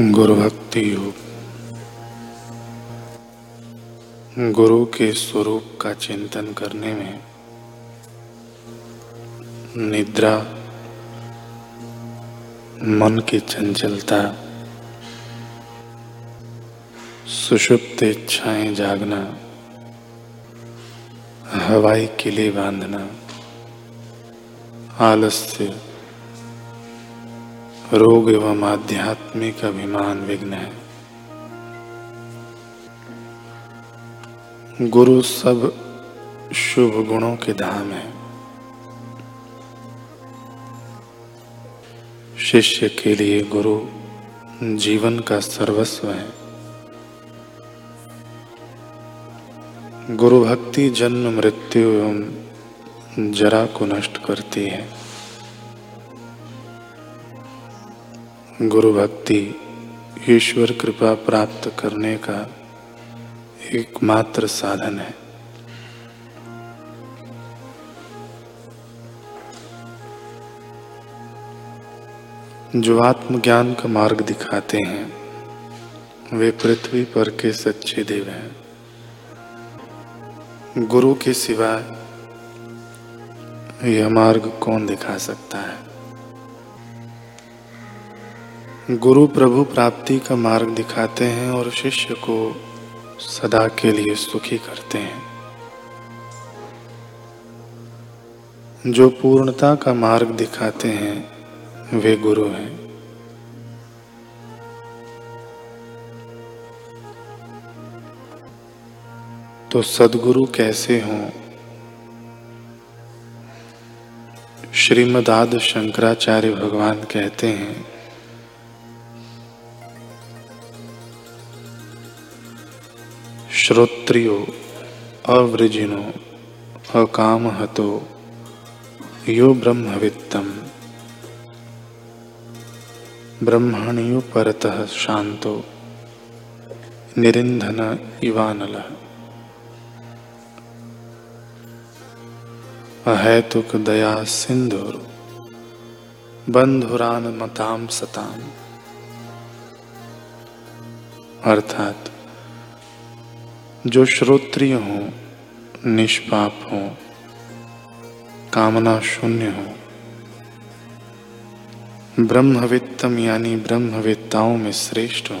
गुरु भक्ति योग। गुरु के स्वरूप का चिंतन करने में निद्रा, मन की चंचलता, सुषुप्त इच्छाएँ जागना, हवाई किले बांधना, आलस्य रोग एवं आध्यात्मिक अभिमान विघ्न है। गुरु सब शुभ गुणों के धाम है। शिष्य के लिए गुरु जीवन का सर्वस्व है। गुरु भक्ति जन्म मृत्यु एवं जरा को नष्ट करती है। गुरु भक्ति ईश्वर कृपा प्राप्त करने का एकमात्र साधन है। जो आत्मज्ञान का मार्ग दिखाते हैं, वे पृथ्वी पर के सच्चे देव हैं। गुरु के सिवाय यह मार्ग कौन दिखा सकता है? गुरु प्रभु प्राप्ति का मार्ग दिखाते हैं और शिष्य को सदा के लिए सुखी करते हैं। जो पूर्णता का मार्ग दिखाते हैं, वे गुरु हैं। तो सदगुरु कैसे हों? श्रीमदाद शंकराचार्य भगवान कहते हैं श्रोत्रियो, अवृजिनो, अकामहतो, यो ब्रह्मवित्तम। ब्रह्मणियो परतः शांतो निरिंधन इवानल अहेतुक दया सिंधुर बंधुरान मताम सताम। अर्थात जो श्रोत्रिय हो, निष्पाप हो कामना शून्य हो। ब्रह्मवित्तम यानी ब्रह्मविद्ताओं में श्रेष्ठ हो।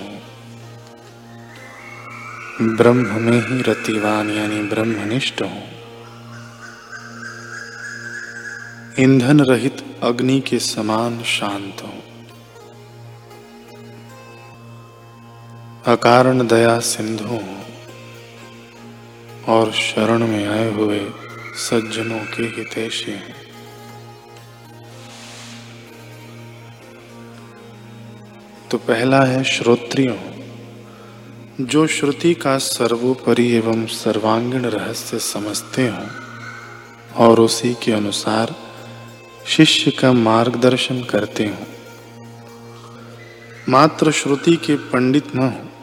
ब्रह्म में ही रतिवान यानी ब्रह्मनिष्ठ हो। ईंधन रहित अग्नि के समान शांत हो। अकारण दया सिंधु हो। और शरण में आए हुए सज्जनों के हितैषी हैं। तो पहला है श्रोत्रियों। जो श्रुति का सर्वोपरि एवं सर्वांगीण रहस्य समझते हों, और उसी के अनुसार शिष्य का मार्गदर्शन करते हों। मात्र श्रुति के पंडित न हो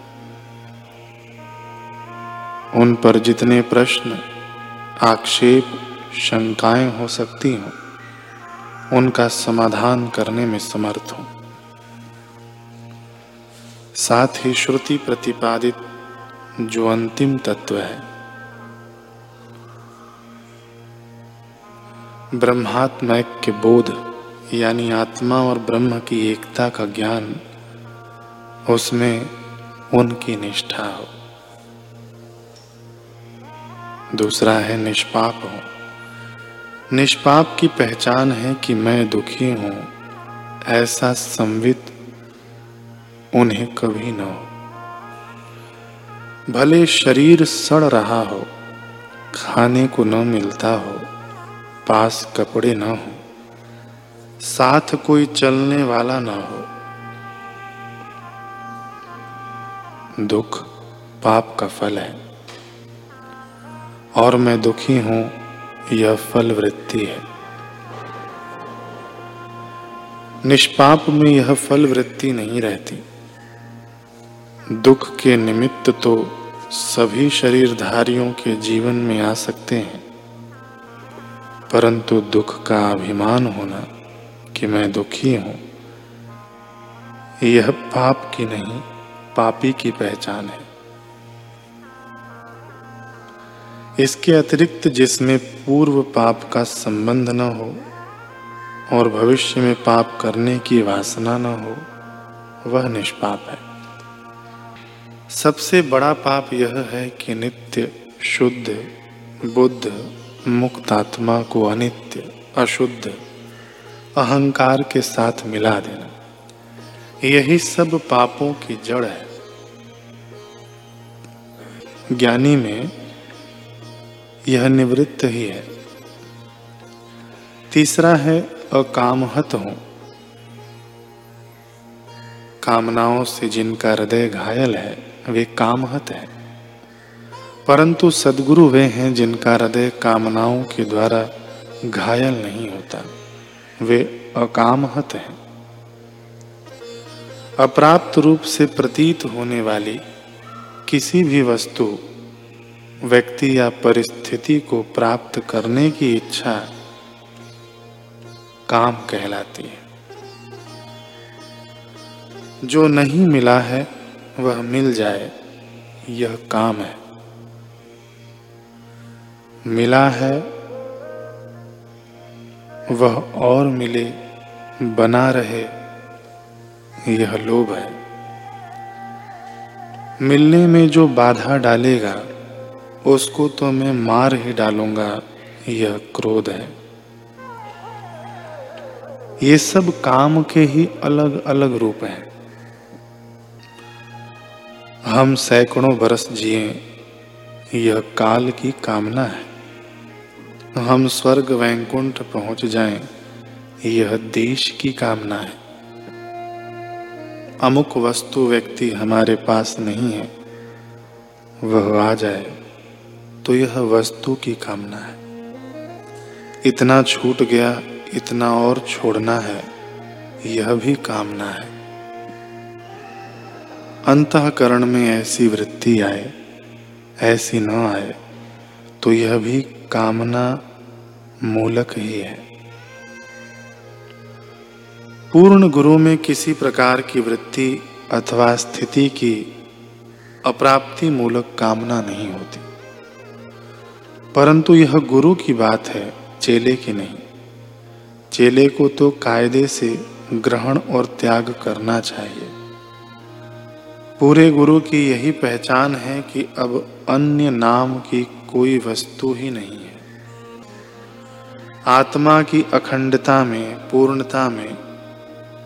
उन पर जितने प्रश्न, आक्षेप, शंकाएँ हो सकती हों, उनका समाधान करने में समर्थ हो। साथ ही श्रुति प्रतिपादित जो अंतिम तत्व है ब्रह्मात्मक के बोध, यानी आत्मा और ब्रह्म की एकता का ज्ञान, उसमें उनकी निष्ठा हो। दूसरा है निष्पाप हो। निष्पाप की पहचान है कि मैं दुखी हूँ। ऐसा संवित उन्हें कभी न हो। भले शरीर सड़ रहा हो, खाने को न मिलता हो, पास कपड़े न हो, साथ कोई चलने वाला न हो। दुख पाप का फल है। और मैं दुखी हूँ, यह फल वृत्ति है। निष्पाप में यह फल वृत्ति नहीं रहती। दुख के निमित्त तो सभी शरीरधारियों के जीवन में आ सकते हैं, परंतु दुख का अभिमान होना कि मैं दुखी हूँ, यह पाप की नहीं, पापी की पहचान है। इसके अतिरिक्त जिसमें पूर्व पाप का संबंध न हो और भविष्य में पाप करने की वासना न हो, वह निष्पाप है। सबसे बड़ा पाप यह है कि नित्य, शुद्ध, बुद्ध, मुक्त आत्मा को अनित्य, अशुद्ध, अहंकार के साथ मिला देना। यही सब पापों की जड़ है। ज्ञानी में यह निवृत्त ही है। तीसरा है अकामहत हूँ। कामनाओं से जिनका हृदय घायल है, वे कामहत है। परंतु सदगुरु वे हैं जिनका हृदय कामनाओं के द्वारा घायल नहीं होता। वे अकामहत हैं। अप्राप्त रूप से प्रतीत होने वाली किसी भी वस्तु व्यक्ति या परिस्थिति को प्राप्त करने की इच्छा काम कहलाती है। जो नहीं मिला है, वह मिल जाए, यह काम है। मिला है, वह और मिले, बना रहे, यह लोभ है। मिलने में जो बाधा डालेगा उसको तो मैं मार ही डालूँगा, यह क्रोध है। ये सब काम के ही अलग अलग रूप हैं। हम सैकड़ों बरस जिए, यह काल की कामना है। हम स्वर्ग वैकुंठ पहुँच जाएँ, यह देश की कामना है। अमुक वस्तु व्यक्ति हमारे पास नहीं है, वह आ जाए। तो यह वस्तु की कामना है। इतना छूट गया, इतना और छोड़ना है, यह भी कामना है। अंतकरण में ऐसी वृत्ति आए, ऐसी न आए तो यह भी कामना मूलक ही है। पूर्ण गुरु में किसी प्रकार की वृत्ति अथवा स्थिति की अप्राप्ति मूलक कामना नहीं होती। परंतु यह गुरु की बात है, चेले की नहीं। चेले को तो कायदे से ग्रहण और त्याग करना चाहिए। पूरे गुरु की यही पहचान है कि अब अन्य नाम की कोई वस्तु ही नहीं है। आत्मा की अखंडता में, पूर्णता में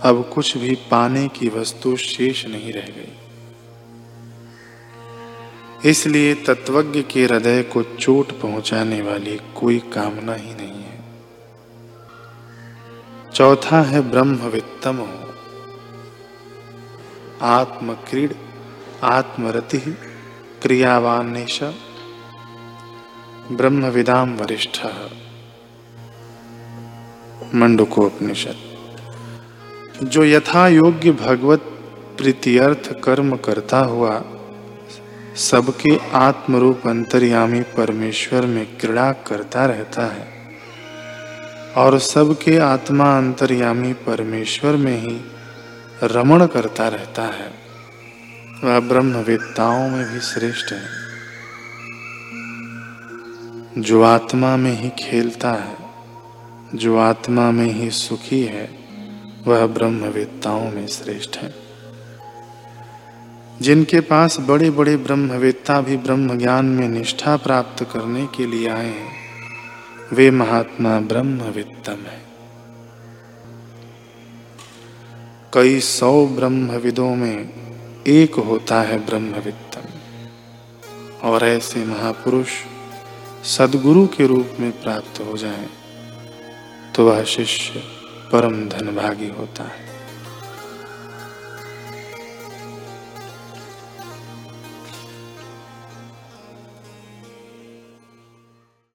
अब कुछ भी पाने की वस्तु शेष नहीं रह गई। इसलिए तत्वज्ञ के हृदय को चोट पहुँचाने वाली कोई कामना ही नहीं है। चौथा है ब्रह्म वित्तम हो। आत्मक्रीड, आत्मरति क्रियावान ब्रह्म विदाम वरिष्ठ। मंडुकोपनिषद। जो यथा योग्य भगवत प्रीत्यर्थ कर्म करता हुआ सबके आत्मरूप अंतर्यामी परमेश्वर में क्रीड़ा करता रहता है। और सबके आत्मा अंतर्यामी परमेश्वर में ही रमण करता रहता है। वह ब्रह्मवेत्ताओं में भी श्रेष्ठ है। जो आत्मा में ही खेलता है, जो आत्मा में ही सुखी है, वह ब्रह्मवेत्ताओं में श्रेष्ठ है। जिनके पास बड़े बड़े ब्रह्मवेत्ता भी ब्रह्म ज्ञान में निष्ठा प्राप्त करने के लिए आए हैं, वे महात्मा ब्रह्मवित्तम है। कई सौ ब्रह्मविदों में एक होता है ब्रह्मवित्तम, और ऐसे महापुरुष सदगुरु के रूप में प्राप्त हो जाएँ तो वह शिष्य परम धनभागी होता है।